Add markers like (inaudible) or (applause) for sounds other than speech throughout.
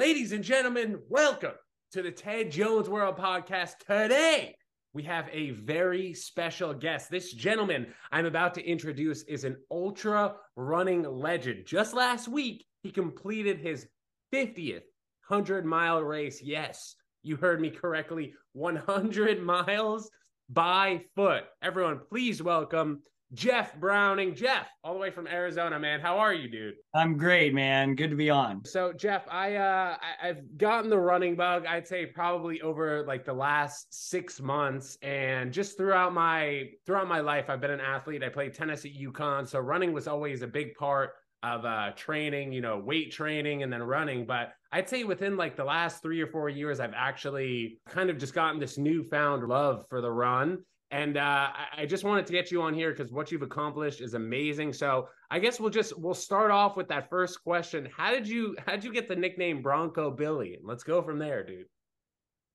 ladies and gentlemen, welcome to the Ted Jones World Podcast. Today, we have a very special guest. This gentleman I'm about to introduce is an ultra running legend. Just last week, he completed his 50th 100 mile race. Yes, you heard me correctly 100 miles by foot. Everyone, please welcome Jeff Browning. Jeff, all the way from Arizona, man. How are you, dude? I'm great, man. Good to be on. So, Jeff, I uh I, have gotten the running bug, I'd say probably over like the last six months. And just throughout my throughout my life, I've been an athlete. I played tennis at UConn. So running was always a big part of uh training, you know, weight training and then running. But I'd say within like the last three or four years, I've actually kind of just gotten this newfound love for the run. And uh, I just wanted to get you on here because what you've accomplished is amazing. So I guess we'll just we'll start off with that first question. How did you how did you get the nickname Bronco Billy? Let's go from there, dude.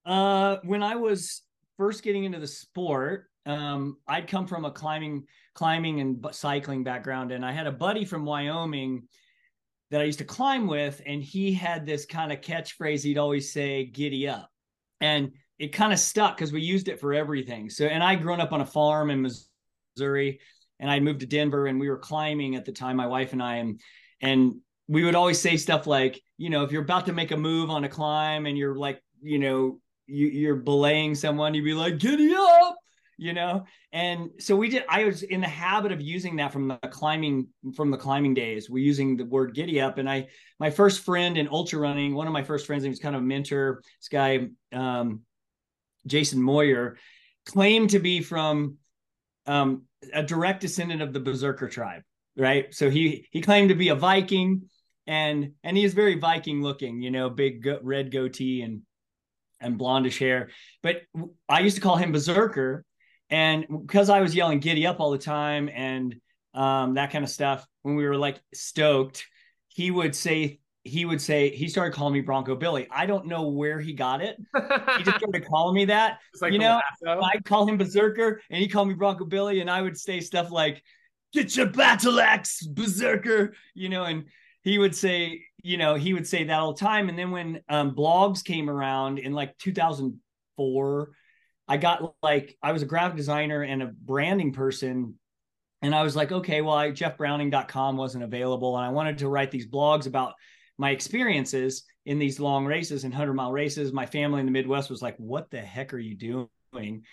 Uh, when I was first getting into the sport, um, I'd come from a climbing climbing and cycling background, and I had a buddy from Wyoming that I used to climb with, and he had this kind of catchphrase he'd always say, "Giddy up," and it kind of stuck because we used it for everything. So, and I grown up on a farm in Missouri, and I moved to Denver, and we were climbing at the time, my wife and I, and and we would always say stuff like, you know, if you're about to make a move on a climb and you're like, you know, you, you're belaying someone, you'd be like, giddy up, you know. And so we did. I was in the habit of using that from the climbing from the climbing days. We're using the word giddy up, and I my first friend in ultra running, one of my first friends, he was kind of a mentor. This guy. Um, Jason Moyer, claimed to be from um, a direct descendant of the Berserker tribe, right? So he he claimed to be a Viking, and and he is very Viking looking, you know, big go- red goatee and and blondish hair. But I used to call him Berserker, and because I was yelling "giddy up" all the time and um, that kind of stuff, when we were like stoked, he would say he would say he started calling me Bronco Billy. I don't know where he got it. (laughs) he just started calling me that. Like you know, I'd call him Berserker, and he called me Bronco Billy, and I would say stuff like, "Get your battle axe, Berserker," you know, and he would say, you know, he would say that all the time. And then when um, blogs came around in like 2004, I got like I was a graphic designer and a branding person and I was like, okay, well, I, jeffbrowning.com wasn't available. And I wanted to write these blogs about my experiences in these long races and 100 mile races my family in the midwest was like what the heck are you doing?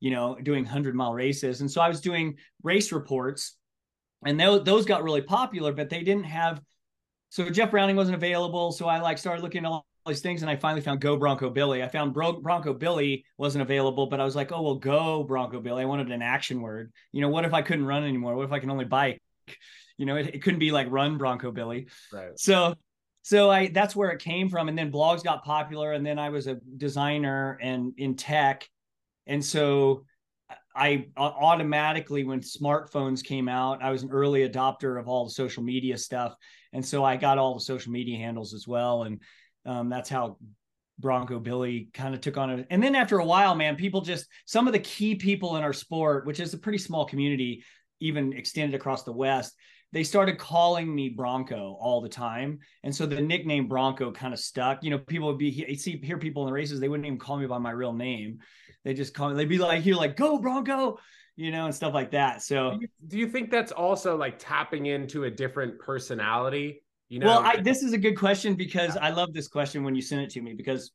You know doing 100 mile races. And so i was doing race reports and those, those got really popular but they didn't have so jeff browning wasn't available. So i like started looking at all these things and i finally found go bronco billy. I found Bro- bronco billy wasn't available but i was like oh well go bronco billy. I wanted an action word. You know what if i couldn't run anymore? What if i can only bike? You know it, it couldn't be like run bronco billy. Right. So so I that's where it came from. And then blogs got popular, and then I was a designer and in tech, and so I automatically when smartphones came out, I was an early adopter of all the social media stuff, and so I got all the social media handles as well, and um, that's how Bronco Billy kind of took on it. And then after a while, man, people just some of the key people in our sport, which is a pretty small community, even extended across the West, they started calling me Bronco all the time. And so the nickname Bronco kind of stuck. You know, people would be see hear people in the races, they wouldn't even call me by my real name. They just call me, they'd be like, you're like, go Bronco, you know, and stuff like that. So do you, do you think that's also like tapping into a different personality? You know, well, I, this is a good question because I love this question when you sent it to me because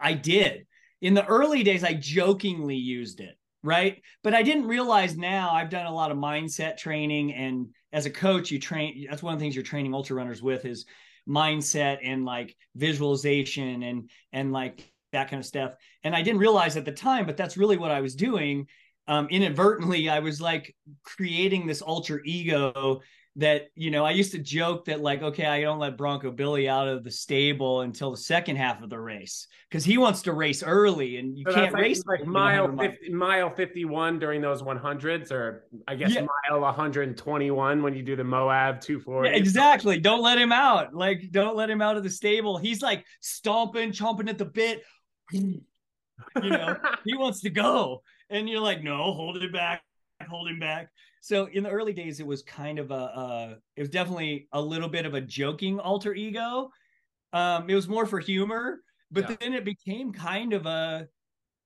I did. In the early days, I jokingly used it right? But i didn't realize now i've done a lot of mindset training and as a coach you train that's one of the things you're training ultra runners with is mindset and like visualization and and like that kind of stuff. And i didn't realize at the time but that's really what i was doing. Um, inadvertently i was like creating this ultra ego that you know i used to joke that like okay i don't let bronco billy out of the stable until the second half of the race because he wants to race early and you so can't like, race like mile 50, mile 51 during those 100s or i guess yeah. mile 121 when you do the moab 240 yeah, exactly. Don't let him out. Like don't let him out of the stable. He's like stomping chomping at the bit. You know (laughs) he wants to go. And you're like no hold it back hold him back so in the early days, it was kind of a, uh, it was definitely a little bit of a joking alter ego. Um, it was more for humor, but Yeah. then it became kind of a,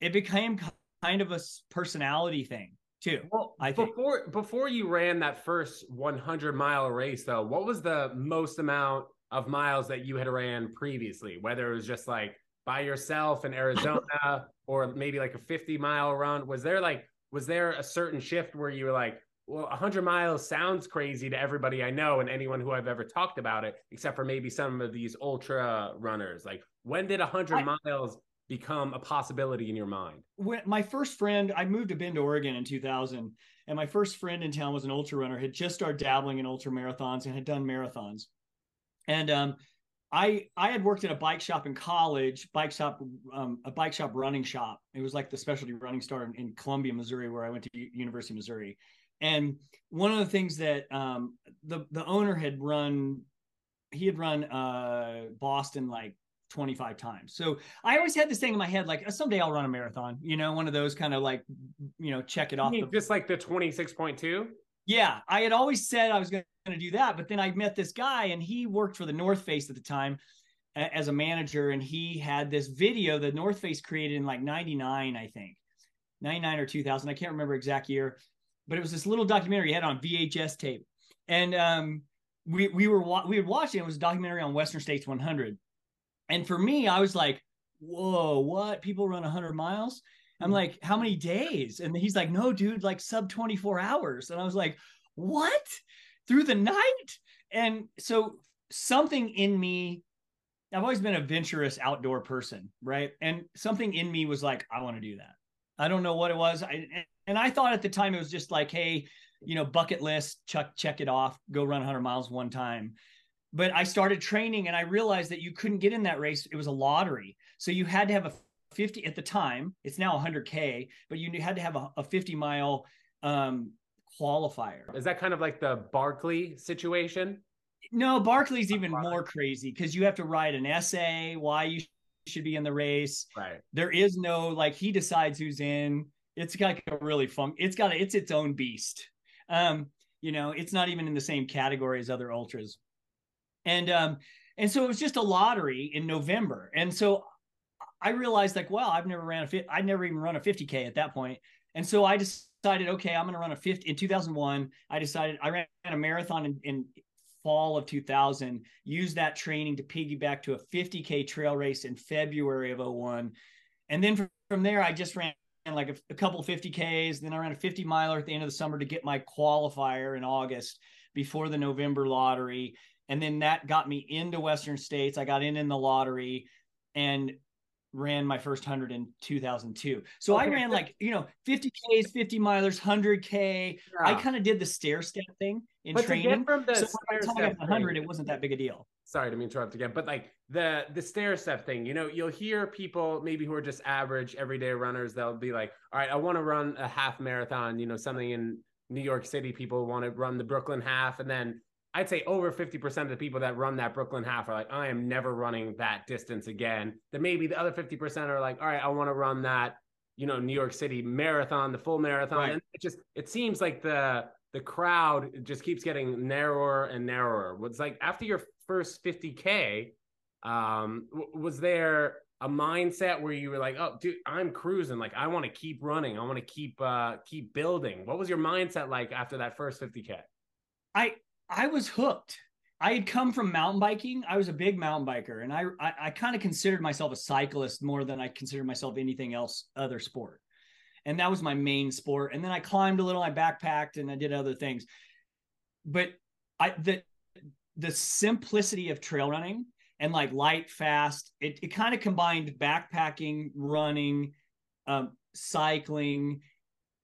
it became kind of a personality thing too. Well, I think. before before you ran that first 100 mile race, though, what was the most amount of miles that you had ran previously? Whether it was just like by yourself in Arizona, (laughs) or maybe like a 50 mile run. Was there like was there a certain shift where you were like, well, 100 miles sounds crazy to everybody I know and anyone who I've ever talked about it, except for maybe some of these ultra runners. Like, when did 100 I- miles become a possibility in your mind? when my first friend, I moved to Bend, Oregon in 2000, and my first friend in town was an ultra runner, had just started dabbling in ultra marathons and had done marathons. And um, I I had worked at a bike shop in college, bike shop, um, a bike shop running shop. It was like the specialty running store in, in Columbia, Missouri, where I went to U- University of Missouri. And one of the things that um, the the owner had run, he had run uh, Boston like 25 times. So I always had this thing in my head, like someday I'll run a marathon, you know, one of those kind of like, you know, check it off. The, just like the 26.2? yeah, I had always said I was going to do that, but then I met this guy and he worked for the North Face at the time a- as a manager and he had this video the North Face created in like 99, I think. 99 or 2000, I can't remember exact year, but it was this little documentary he had on VHS tape. And um we we were wa- we were watching it was a documentary on Western States 100. And for me, I was like, "Whoa, what? People run 100 miles?" I'm Mhm. like, "How many days?" And he's like, "No, dude, like sub 24 hours." And I was like, "What? Through the night?" And so something in me I've always been a venturous outdoor person, right? And something in me was like, I want to do that. I don't know what it was. I, and I thought at the time it was just like, hey, you know, bucket list, check check it off, go run 100 miles one time. But I started training and I realized that you couldn't get in that race. It was a lottery. So you had to have a 50 at the time. It's now 100K, but you had to have a, a 50 mile um, qualifier. Is that kind of like the Barkley situation? No, Barkley's even more crazy because you have to write an essay why you should be in the race. Right. There is no like he decides who's in. It's like a really fun. It's got it's its own beast. Um, you know, it's not even in the same category as other ultras. And um, and so it was just a lottery in November. And so I realized like, well, I've never ran a fit. I'd never even run a 50k at that point. And so I decided, okay, I'm going to run a 50 in 2001. I decided I ran a marathon in, in fall of 2000, used that training to piggyback to a 50K trail race in February of 01. And then from, from there, I just ran like a, a couple 50Ks. Then I ran a 50 miler at the end of the summer to get my qualifier in August before the November lottery. And then that got me into Western States. I got in in the lottery and ran my first 100 in 2002. So I ran like, (laughs) you know, 50Ks, 50 milers, 100K. I kind of did the stair step thing in but training. from the So by the stair time I got step to 100, thing- it wasn't that big a deal. Sorry to interrupt again, but like the the stair step thing, you know, you'll hear people maybe who are just average everyday runners, they'll be like, all right, I want to run a half marathon, you know, something in New York City, people want to run the Brooklyn half. And then I'd say over 50% of the people that run that Brooklyn half are like, I am never running that distance again. Then maybe the other 50% are like, all right, I want to run that, you know, New York City marathon, the full marathon. Right. And it just it seems like the the crowd just keeps getting narrower and narrower. Was like after your first 50k, um, w- was there a mindset where you were like, "Oh, dude, I'm cruising. Like, I want to keep running. I want to keep uh keep building." What was your mindset like after that first 50k? I I was hooked. I had come from mountain biking. I was a big mountain biker, and I I, I kind of considered myself a cyclist more than I considered myself anything else other sport, and that was my main sport. And then I climbed a little, I backpacked, and I did other things. But I the the simplicity of trail running and like light, fast. It it kind of combined backpacking, running, um, cycling,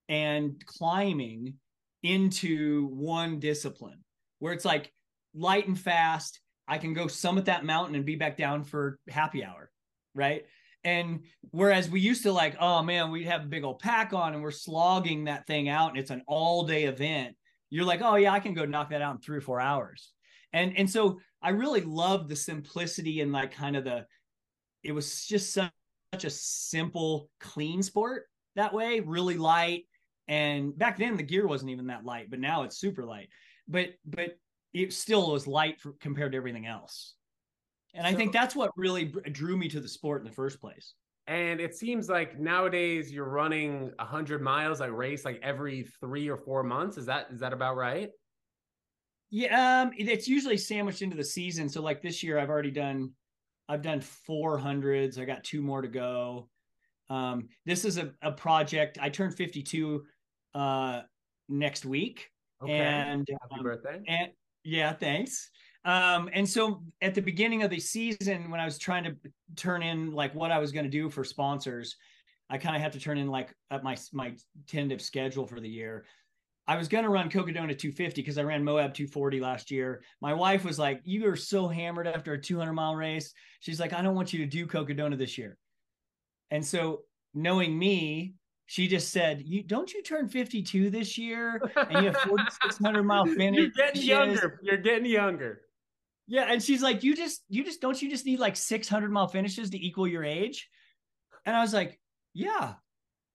and climbing into one discipline where it's like light and fast. I can go summit that mountain and be back down for happy hour. Right. And whereas we used to like, oh man, we'd have a big old pack on and we're slogging that thing out and it's an all day event. You're like, oh yeah, I can go knock that out in three or four hours. And and so I really loved the simplicity and like kind of the it was just such, such a simple, clean sport that way, really light. And back then the gear wasn't even that light, but now it's super light. But but it still was light for, compared to everything else. And so, I think that's what really drew me to the sport in the first place. And it seems like nowadays you're running 100 miles a race like every 3 or 4 months. Is that is that about right? Yeah, um it's usually sandwiched into the season. So like this year I've already done I've done 400s. I got two more to go. Um this is a, a project. I turned 52 uh next week. Okay. And happy um, birthday. And yeah, thanks. Um, and so at the beginning of the season, when I was trying to turn in like what I was going to do for sponsors, I kind of had to turn in like at my my tentative schedule for the year. I was going to run Cocodona 250 because I ran Moab 240 last year. My wife was like, "You are so hammered after a 200 mile race." She's like, "I don't want you to do Cocodona this year." And so, knowing me, she just said, "You don't you turn 52 this year, and you have 4,600 mile (laughs) finish." You're getting younger. You're getting younger. Yeah, and she's like, "You just, you just, don't you just need like 600 mile finishes to equal your age?" And I was like, "Yeah."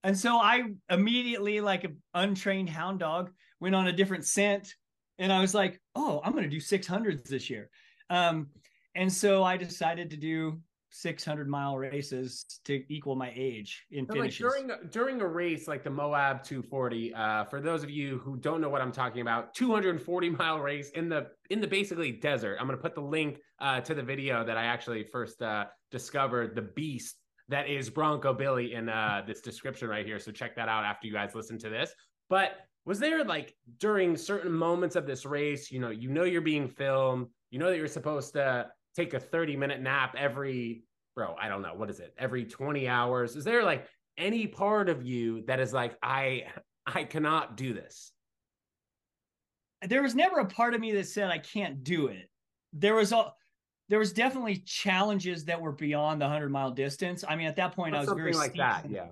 And so I immediately, like an untrained hound dog, went on a different scent, and I was like, "Oh, I'm going to do 600s this year." Um, and so I decided to do 600 mile races to equal my age in finishes. Like during during a race like the Moab 240, uh, for those of you who don't know what I'm talking about, 240 mile race in the in the basically desert. I'm going to put the link uh, to the video that I actually first uh, discovered the beast that is Bronco Billy in uh, this description right here. So check that out after you guys listen to this. But was there like during certain moments of this race, you know, you know you're being filmed, you know that you're supposed to take a 30 minute nap every bro i don't know what is it? Every 20 hours? Is there like any part of you that is like i i cannot do this? There was never a part of me that said i can't do it. There was all there was definitely challenges that were beyond the 100 mile distance. I mean at that point i was very like seasoned, that yeah.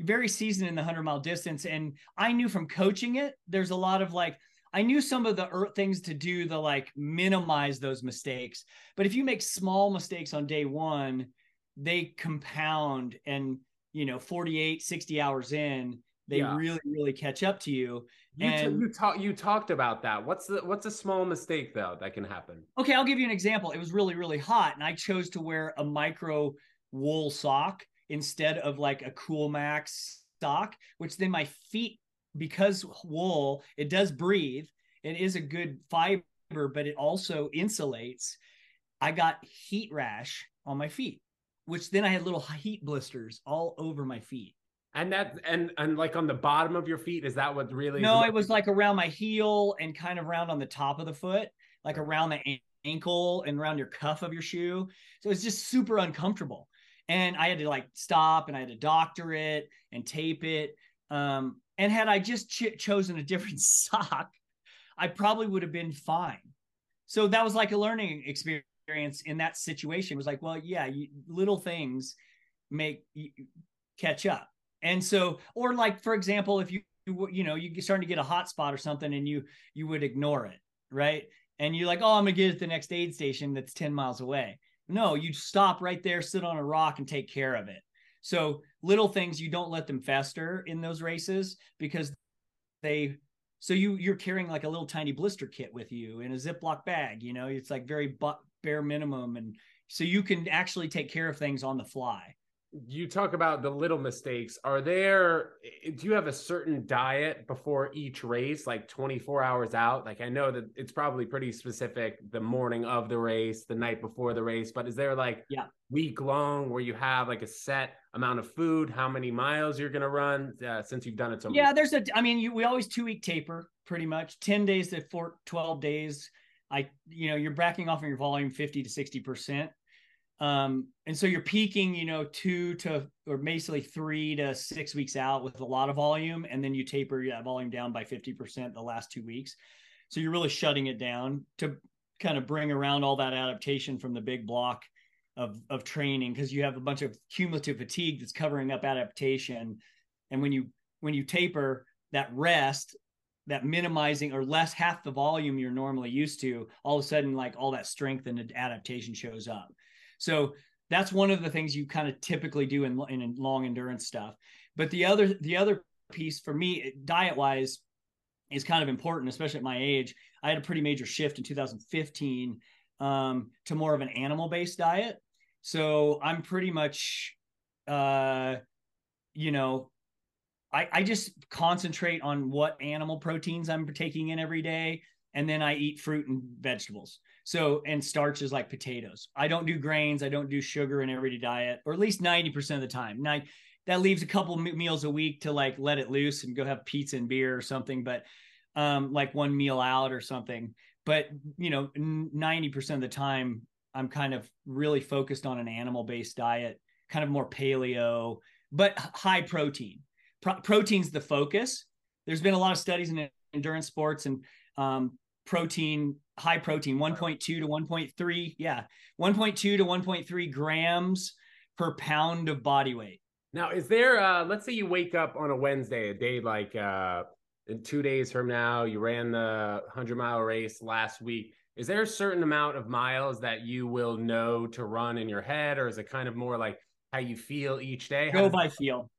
Very seasoned in the 100 mile distance and i knew from coaching it there's a lot of like I knew some of the things to do to like minimize those mistakes. But if you make small mistakes on day one, they compound and, you know, 48, 60 hours in, they yeah. really, really catch up to you. You, and, t- you talk, you talked about that. What's the, what's a small mistake though that can happen? Okay. I'll give you an example. It was really, really hot and I chose to wear a micro wool sock instead of like a cool max sock, which then my feet because wool it does breathe it is a good fiber but it also insulates. I got heat rash on my feet which then i had little heat blisters all over my feet. And that and and like on the bottom of your feet is that what really no it was like around my heel and kind of around on the top of the foot like around the ankle and around your cuff of your shoe. So it's just super uncomfortable. And i had to like stop and i had to doctor it and tape it. Um, and had I just ch- chosen a different (laughs) sock, I probably would have been fine. So that was like a learning experience in that situation. It was like, well, yeah, you, little things make you catch up. And so, or like, for example, if you, you know, you're starting to get a hot spot or something and you, you would ignore it. Right. And you're like, oh, I'm gonna get at the next aid station that's 10 miles away. No, you stop right there, sit on a rock and take care of it. So little things you don't let them fester in those races because they so you you're carrying like a little tiny blister kit with you in a Ziploc bag, you know, it's like very bare minimum. And so you can actually take care of things on the fly you talk about the little mistakes are there do you have a certain diet before each race like 24 hours out? Like i know that it's probably pretty specific the morning of the race the night before the race but is there like yeah. week long where you have like a set amount of food how many miles you're going to run uh, since you've done it so yeah there's a i mean you, we always two week taper pretty much. 10 days to four, 12 days i you know you're backing off on your volume 50 to 60 percent um, and so you're peaking, you know, two to or basically three to six weeks out with a lot of volume, and then you taper that volume down by 50% the last two weeks. So you're really shutting it down to kind of bring around all that adaptation from the big block of of training because you have a bunch of cumulative fatigue that's covering up adaptation. And when you when you taper that rest, that minimizing or less half the volume you're normally used to, all of a sudden like all that strength and adaptation shows up. So that's one of the things you kind of typically do in, in long endurance stuff. But the other the other piece for me, diet wise, is kind of important, especially at my age. I had a pretty major shift in 2015 um, to more of an animal based diet. So I'm pretty much, uh, you know, I, I just concentrate on what animal proteins I'm taking in every day. And then I eat fruit and vegetables. So, and starches is like potatoes. I don't do grains. I don't do sugar in everyday diet, or at least 90% of the time. Now, that leaves a couple meals a week to like let it loose and go have pizza and beer or something, but um, like one meal out or something. But, you know, 90% of the time, I'm kind of really focused on an animal based diet, kind of more paleo, but high protein. Pro- protein's the focus. There's been a lot of studies in endurance sports and um, protein, high protein, 1.2 to 1.3. Yeah, 1.2 to 1.3 grams per pound of body weight. Now, is there, uh, let's say you wake up on a Wednesday, a day like uh, in two days from now, you ran the 100 mile race last week. Is there a certain amount of miles that you will know to run in your head, or is it kind of more like how you feel each day? How Go by feel.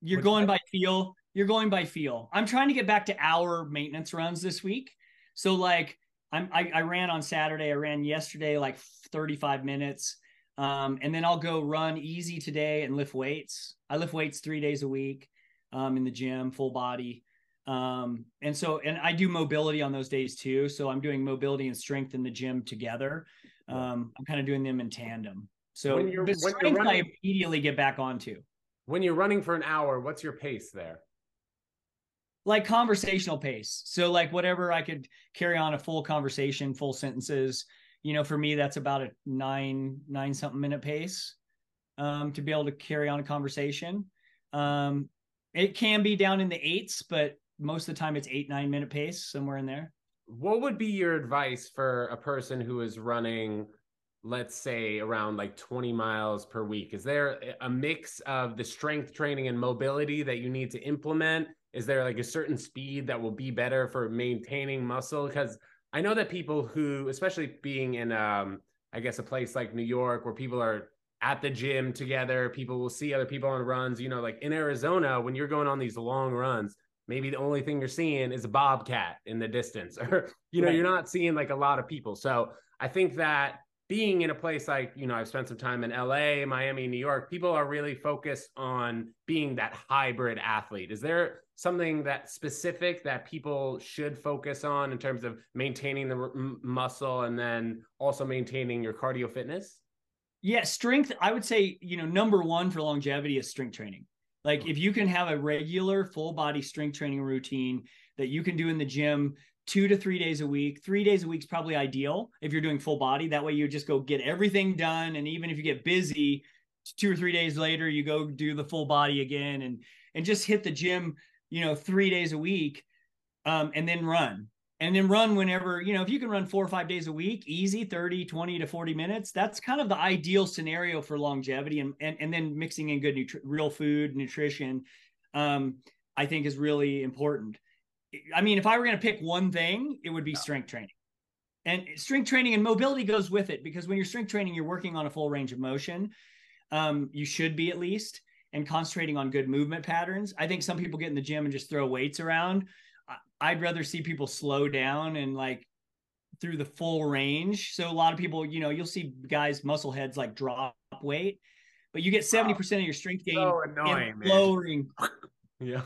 You're What's going that? by feel. You're going by feel. I'm trying to get back to hour maintenance runs this week. So like I'm I, I ran on Saturday. I ran yesterday like 35 minutes. Um, and then I'll go run easy today and lift weights. I lift weights three days a week um, in the gym, full body. Um, and so, and I do mobility on those days too. So I'm doing mobility and strength in the gym together. Um, I'm kind of doing them in tandem. So when you're, when you're running, I immediately get back onto. When you're running for an hour, what's your pace there? Like conversational pace. So like whatever I could carry on a full conversation, full sentences. You know, for me, that's about a nine, nine something minute pace um, to be able to carry on a conversation. Um, it can be down in the eights, but most of the time it's eight, nine minute pace, somewhere in there. What would be your advice for a person who is running let's say around like 20 miles per week is there a mix of the strength training and mobility that you need to implement is there like a certain speed that will be better for maintaining muscle because i know that people who especially being in um i guess a place like new york where people are at the gym together people will see other people on runs you know like in arizona when you're going on these long runs maybe the only thing you're seeing is a bobcat in the distance (laughs) or you know right. you're not seeing like a lot of people so i think that being in a place like, you know, I've spent some time in LA, Miami, New York, people are really focused on being that hybrid athlete. Is there something that specific that people should focus on in terms of maintaining the muscle and then also maintaining your cardio fitness? Yeah, strength, I would say, you know, number one for longevity is strength training. Like if you can have a regular full body strength training routine that you can do in the gym two to three days a week. Three days a week is probably ideal if you're doing full body. That way you just go get everything done. And even if you get busy, two or three days later, you go do the full body again and and just hit the gym, you know, three days a week, um, and then run. And then run whenever, you know, if you can run four or five days a week, easy, 30, 20 to 40 minutes, that's kind of the ideal scenario for longevity. And and, and then mixing in good nutri- real food, nutrition, um, I think is really important. I mean, if I were going to pick one thing, it would be strength training. And strength training and mobility goes with it because when you're strength training, you're working on a full range of motion. Um, you should be at least and concentrating on good movement patterns. I think some people get in the gym and just throw weights around. I'd rather see people slow down and like through the full range. So a lot of people, you know, you'll see guys muscle heads like drop weight, but you get 70% of your strength gain so annoying, lowering. (laughs) yeah.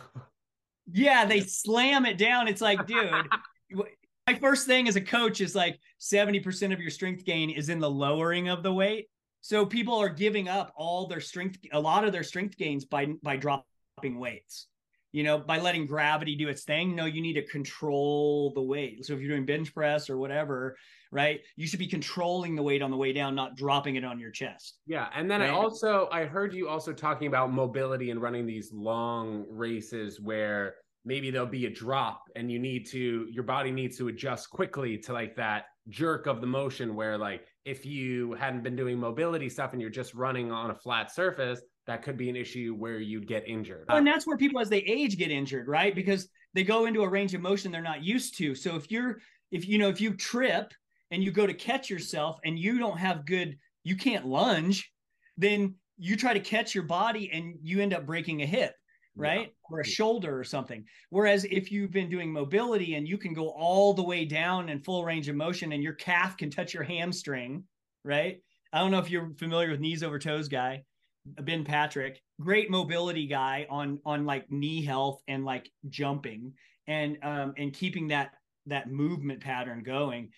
Yeah, they slam it down. It's like, dude, (laughs) my first thing as a coach is like 70% of your strength gain is in the lowering of the weight. So people are giving up all their strength, a lot of their strength gains by by dropping weights. You know, by letting gravity do its thing. No, you need to control the weight. So if you're doing bench press or whatever, right, you should be controlling the weight on the way down, not dropping it on your chest. Yeah, and then right? I also I heard you also talking about mobility and running these long races where maybe there'll be a drop and you need to your body needs to adjust quickly to like that jerk of the motion where like if you hadn't been doing mobility stuff and you're just running on a flat surface that could be an issue where you'd get injured and that's where people as they age get injured right because they go into a range of motion they're not used to so if you're if you know if you trip and you go to catch yourself and you don't have good you can't lunge then you try to catch your body and you end up breaking a hip right? Yeah. Or a shoulder or something. Whereas if you've been doing mobility and you can go all the way down in full range of motion and your calf can touch your hamstring, right? I don't know if you're familiar with knees over toes guy, Ben Patrick, great mobility guy on on like knee health and like jumping and um and keeping that that movement pattern going.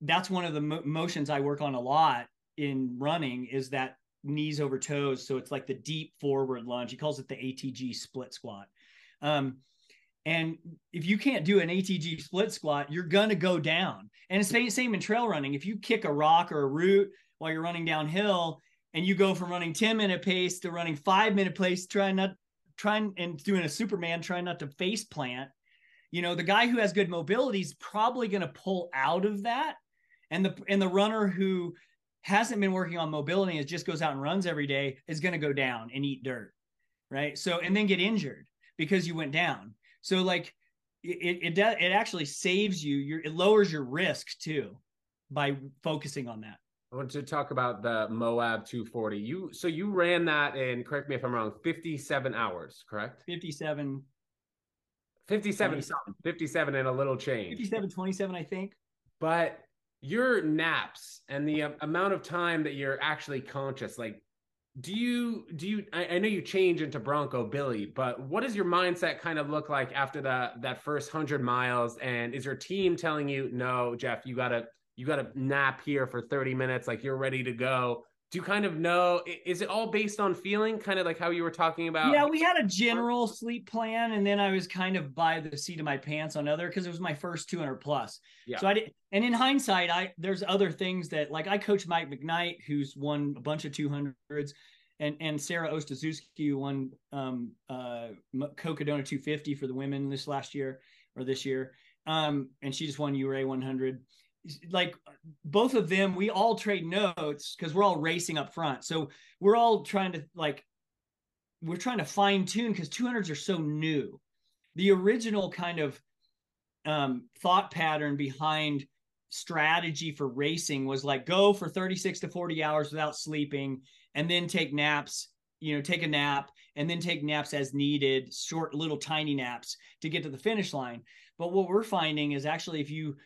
That's one of the mo- motions I work on a lot in running is that knees over toes. So it's like the deep forward lunge. He calls it the ATG split squat. Um, and if you can't do an ATG split squat, you're going to go down. And it's the same in trail running. If you kick a rock or a root while you're running downhill and you go from running 10 minute pace to running five minute pace, trying not, trying and doing a Superman, trying not to face plant, you know, the guy who has good mobility is probably going to pull out of that. And the, and the runner who hasn't been working on mobility and just goes out and runs every day is going to go down and eat dirt right so and then get injured because you went down so like it it does it actually saves you your it lowers your risk too by focusing on that I want to talk about the Moab 240. You so you ran that in correct me if I'm wrong, 57 hours, correct? 57 57 57 and a little change. 57 27 I think. But your naps and the um, amount of time that you're actually conscious like do you do you I, I, know you change into bronco billy but what does your mindset kind of look like after that that first 100 miles? And is your team telling you no jeff you gotta you gotta nap here for 30 minutes like you're ready to go do you kind of know is it all based on feeling kind of like how you were talking about yeah we had a general sleep plan and then i was kind of by the seat of my pants on other because it was my first 200 plus. Yeah. so i did and in hindsight i there's other things that like i coach mike mcknight who's won a bunch of 200s and and sarah Ostaszewski won um uh cocodona 250 for the women this last year or this year. Um and she just won Ouray 100 like both of them we all trade notes because we're all racing up front. So we're all trying to like we're trying to fine tune because 200s are so new. The original kind of um, thought pattern behind strategy for racing was like go for 36 to 40 hours without sleeping and then take naps you know take a nap and then take naps as needed short little tiny naps to get to the finish line. But what we're finding is actually if you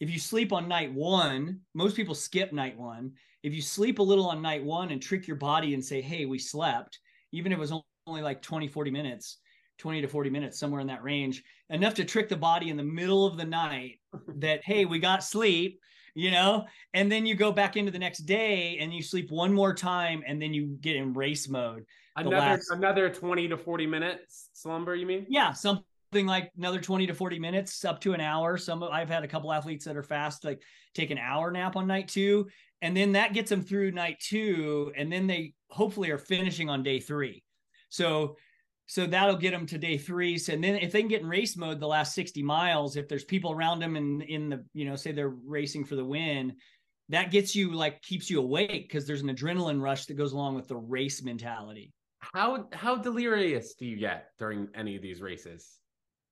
if you sleep on night one, most people skip night one. If you sleep a little on night one and trick your body and say, hey, we slept, even if it was only like 20, 40 minutes, 20 to 40 minutes, somewhere in that range, enough to trick the body in the middle of the night that, (laughs) hey, we got sleep, you know? And then you go back into the next day and you sleep one more time and then you get in race mode. Another last... another 20 to 40 minutes slumber, you mean? Yeah, some something like another 20 to 40 minutes up to an hour. Some i've had a couple athletes that are fast like take an hour nap on night two and then that gets them through night two and then they hopefully are finishing on day three. So so that'll get them to day three. So, and then if they can get in race mode the last 60 miles if there's people around them and in, in the you know say they're racing for the win that gets you like keeps you awake because there's an adrenaline rush that goes along with the race mentality. How how delirious do you get during any of these races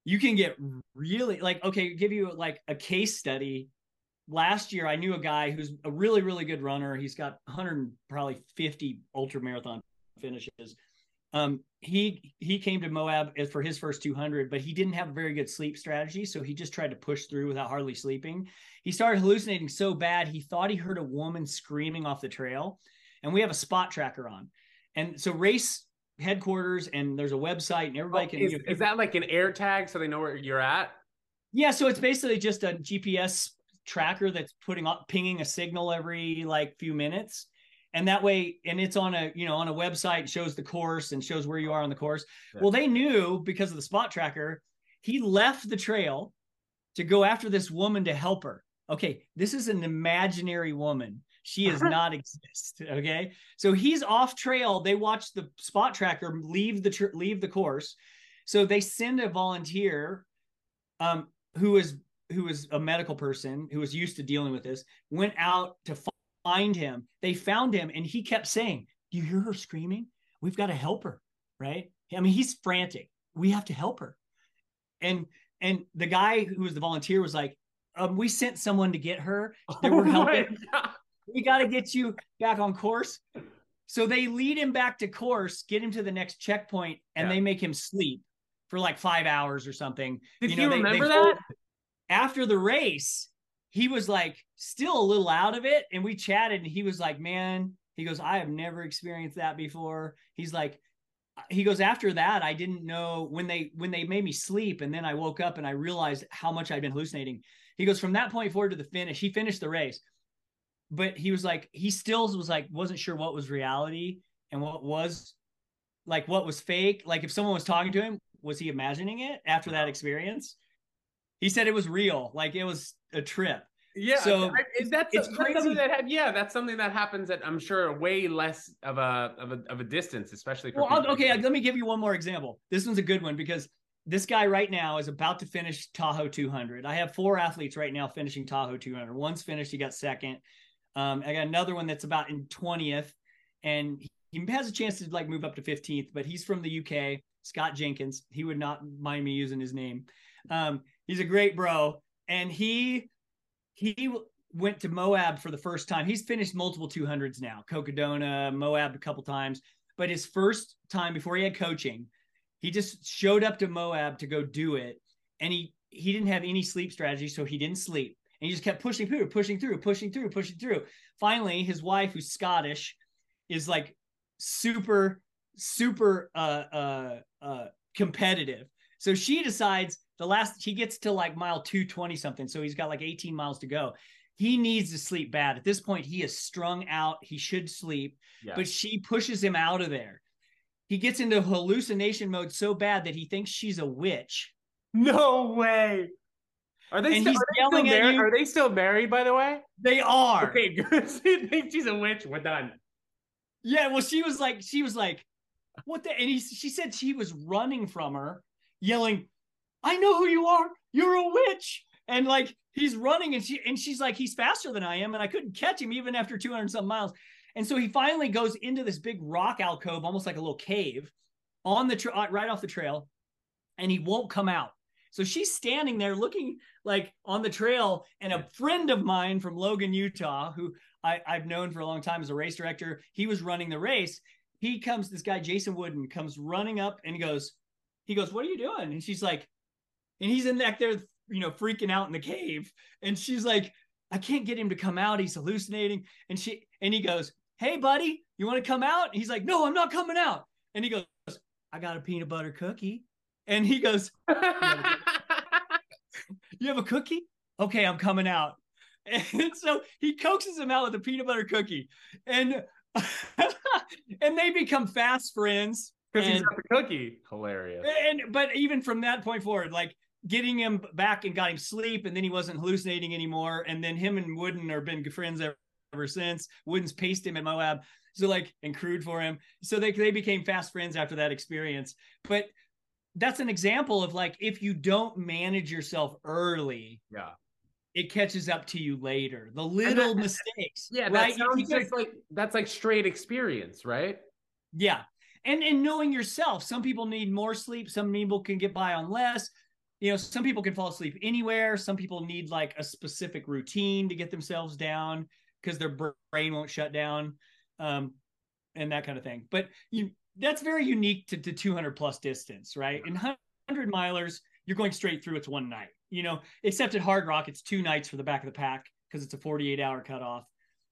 you can get really like okay give you like a case study. Last year i knew a guy who's a really really good runner. He's got 100 probably 50 ultra marathon finishes. Um he he came to moab for his first 200 but he didn't have a very good sleep strategy so he just tried to push through without hardly sleeping. He started hallucinating so bad he thought he heard a woman screaming off the trail and we have a spot tracker on. And so race headquarters and there's a website and everybody oh, can. Is, you know, is that like an air tag so they know where you're at? Yeah, so it's basically just a GPS tracker that's putting up pinging a signal every like few minutes and that way and it's on a you know on a website shows the course and shows where you are on the course yeah. well they knew because of the spot tracker he left the trail to go after this woman to help her okay this is an imaginary woman she does (laughs) not exist. Okay, so he's off trail. They watch the spot tracker leave the tr- leave the course, so they send a volunteer, um, who is who is a medical person who was used to dealing with this, went out to find him. They found him, and he kept saying, "Do you hear her screaming? We've got to help her." Right? I mean, he's frantic. We have to help her. And and the guy who was the volunteer was like, um, "We sent someone to get her. They were oh helping." We got to get you back on course. So they lead him back to course, get him to the next checkpoint, and Yeah. they make him sleep for like five hours or something. Did You you, know, they- they remember hold- that? After the race, he was like still a little out of it. And we chatted, and he was like, Man, he goes, I have never experienced that before. He's like, he goes after that i didn't know when they when they made me sleep and then i woke up and i realized how much i'd been hallucinating he goes from that point forward to the finish he finished the race but he was like he still was like wasn't sure what was reality and what was like what was fake like if someone was talking to him was he imagining it after that experience he said it was real like it was a trip Yeah, So, I- I- that's, it's that's crazy. something that had, yeah, that's something that happens at I'm sure way less of a of a of a distance, especially for Well, okay, let me give you one more example. This one's a good one because this guy right now is about to finish Tahoe 200. I have four athletes right now finishing Tahoe 200. One's finished, he got second. Um, I got another one that's about in 20th, and he has a chance to like move up to 15th, but he's from the UK, Scott Jenkins. He would not mind me using his name. Um, he's a great bro, and he he went to Moab for the first time. He's finished multiple 200s now, Cocodona, Moab a couple times, but his first time before he had coaching, he just showed up to Moab to go do it, and he he didn't have any sleep strategy, so he didn't sleep, and he just kept pushing through, pushing through, pushing through, pushing through. Finally, his wife, who's Scottish, is like super super uh uh uh competitive. So she decides the last he gets to like mile 220 something. So he's got like 18 miles to go. He needs to sleep bad. At this point, he is strung out. He should sleep, yeah. but she pushes him out of there. He gets into hallucination mode so bad that he thinks she's a witch. no way. Are they still, are they still married? you- Are they still married, by the way? They are. Okay, (laughs) good. She's a witch? We're done. Yeah, well, she was like, she was like, what the? And he, she said she was running from her, yelling, "I know who you are. You're a witch!" And like he's running, and she and she's like, he's faster than I am, and I couldn't catch him even after 200 some miles. And so he finally goes into this big rock alcove, almost like a little cave, on the tra- uh, right off the trail, and he won't come out. So she's standing there looking like on the trail, and a friend of mine from Logan, Utah, who I, I've known for a long time as a race director, he was running the race. He comes, this guy Jason Wooden comes running up and he goes, he goes, "What are you doing?" And she's like, and he's in back there, you know, freaking out in the cave, and she's like, "I can't get him to come out. He's hallucinating." And she and he goes, "Hey, buddy, you want to come out?" And he's like, "No, I'm not coming out." And he goes, "I got a peanut butter cookie." And he goes, (laughs) you have a cookie? Okay, I'm coming out. And so he coaxes him out with a peanut butter cookie. And (laughs) and they become fast friends. Because he's got the cookie. Hilarious. And but even from that point forward, like getting him back and got him sleep, and then he wasn't hallucinating anymore. And then him and Wooden are been good friends ever, ever since. Wooden's paced him at Moab. So like and crewed for him. So they they became fast friends after that experience. But that's an example of like if you don't manage yourself early, Yeah. it catches up to you later. The little that- mistakes. Yeah, right. You sounds just like that's like straight experience, right? yeah. And and knowing yourself, some people need more sleep, some people can get by on less. You know, some people can fall asleep anywhere. Some people need like a specific routine to get themselves down because their brain won't shut down, um, and that kind of thing. But you, that's very unique to, to 200 plus distance, right? In 100 milers, you're going straight through. It's one night, you know, except at Hardrock, it's two nights for the back of the pack because it's a 48 hour cutoff.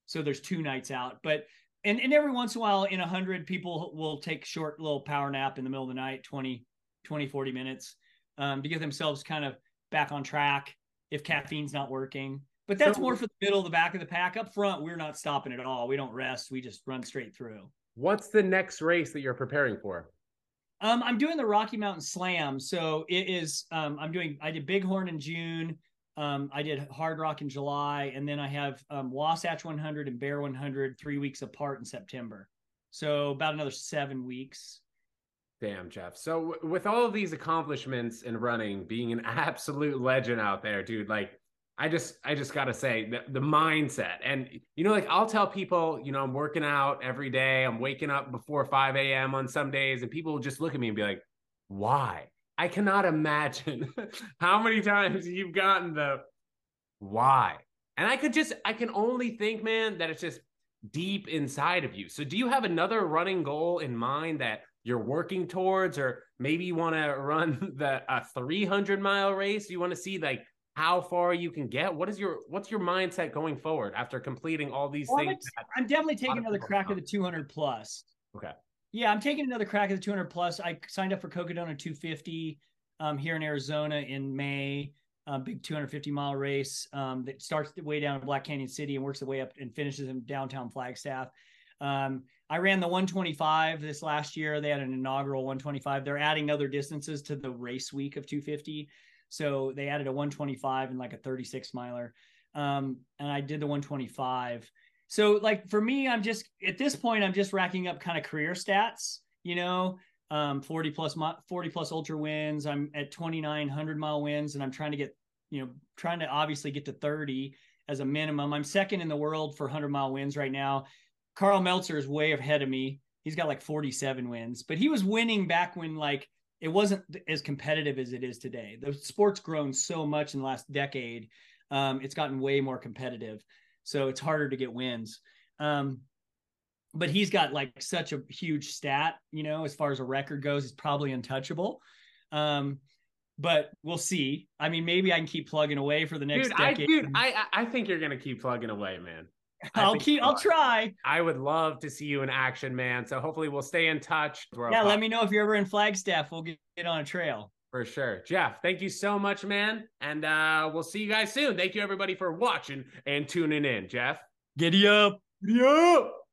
So there's two nights out. But and, and every once in a while in 100 people will take short little power nap in the middle of the night 20 20 40 minutes um, to get themselves kind of back on track if caffeine's not working but that's So- more for the middle the back of the pack up front we're not stopping at all we don't rest we just run straight through What's the next race that you're preparing for? um, i'm doing the rocky mountain slam so it is um, i'm doing i did bighorn in june um, I did Hardrock in July, and then I have um, Wasatch 100 and Bear 100 three weeks apart in September. So about another seven weeks. Damn, Jeff. So w- with all of these accomplishments in running, being an (laughs) absolute legend out there, dude, like I just I just gotta say the, the mindset. And you know, like I'll tell people, you know, I'm working out every day, I'm waking up before 5 a.m. on some days, and people will just look at me and be like, why? I cannot imagine (laughs) how many times you've gotten the why. And I could just I can only think, man, that it's just deep inside of you. So do you have another running goal in mind that you're working towards, or maybe you want to run (laughs) the a 300 mile race? You want to see like how far you can get? What is your what's your mindset going forward after completing all these well, things? I'm, definitely taking another crack at the 200 plus. Okay. Yeah, I'm taking another crack at the 200 plus. I signed up for Cocodona 250 um, here in Arizona in May. A big 250 mile race um, that starts way down in Black Canyon City and works the way up and finishes in downtown Flagstaff. Um, I ran the 125 this last year. They had an inaugural 125. They're adding other distances to the race week of 250. So they added a 125 and like a 36 miler. Um, and I did the 125. So like for me, I'm just at this point, I'm just racking up kind of career stats, you know, um, 40 plus 40 plus ultra wins. I'm at 2,900 mile wins and I'm trying to get, you know, trying to obviously get to 30 as a minimum. I'm second in the world for 100 mile wins right now. Karl Meltzer is way ahead of me. He's got like 47 wins, but he was winning back when like it wasn't as competitive as it is today. The sport's grown so much in the last decade. Um, it's gotten way more competitive. So it's harder to get wins. Um, but he's got like such a huge stat, you know, as far as a record goes, it's probably untouchable. Um, but we'll see. I mean, maybe I can keep plugging away for the next dude, decade. I, dude, I I think you're gonna keep plugging away, man. (laughs) I'll keep. I'll try. I would love to see you in action, man. So hopefully we'll stay in touch. Yeah, let me know if you're ever in Flagstaff. We'll get, get on a trail for sure. Jeff, thank you so much, man, and uh, we'll see you guys soon. Thank you everybody for watching and tuning in. Jeff, giddy up, giddy up.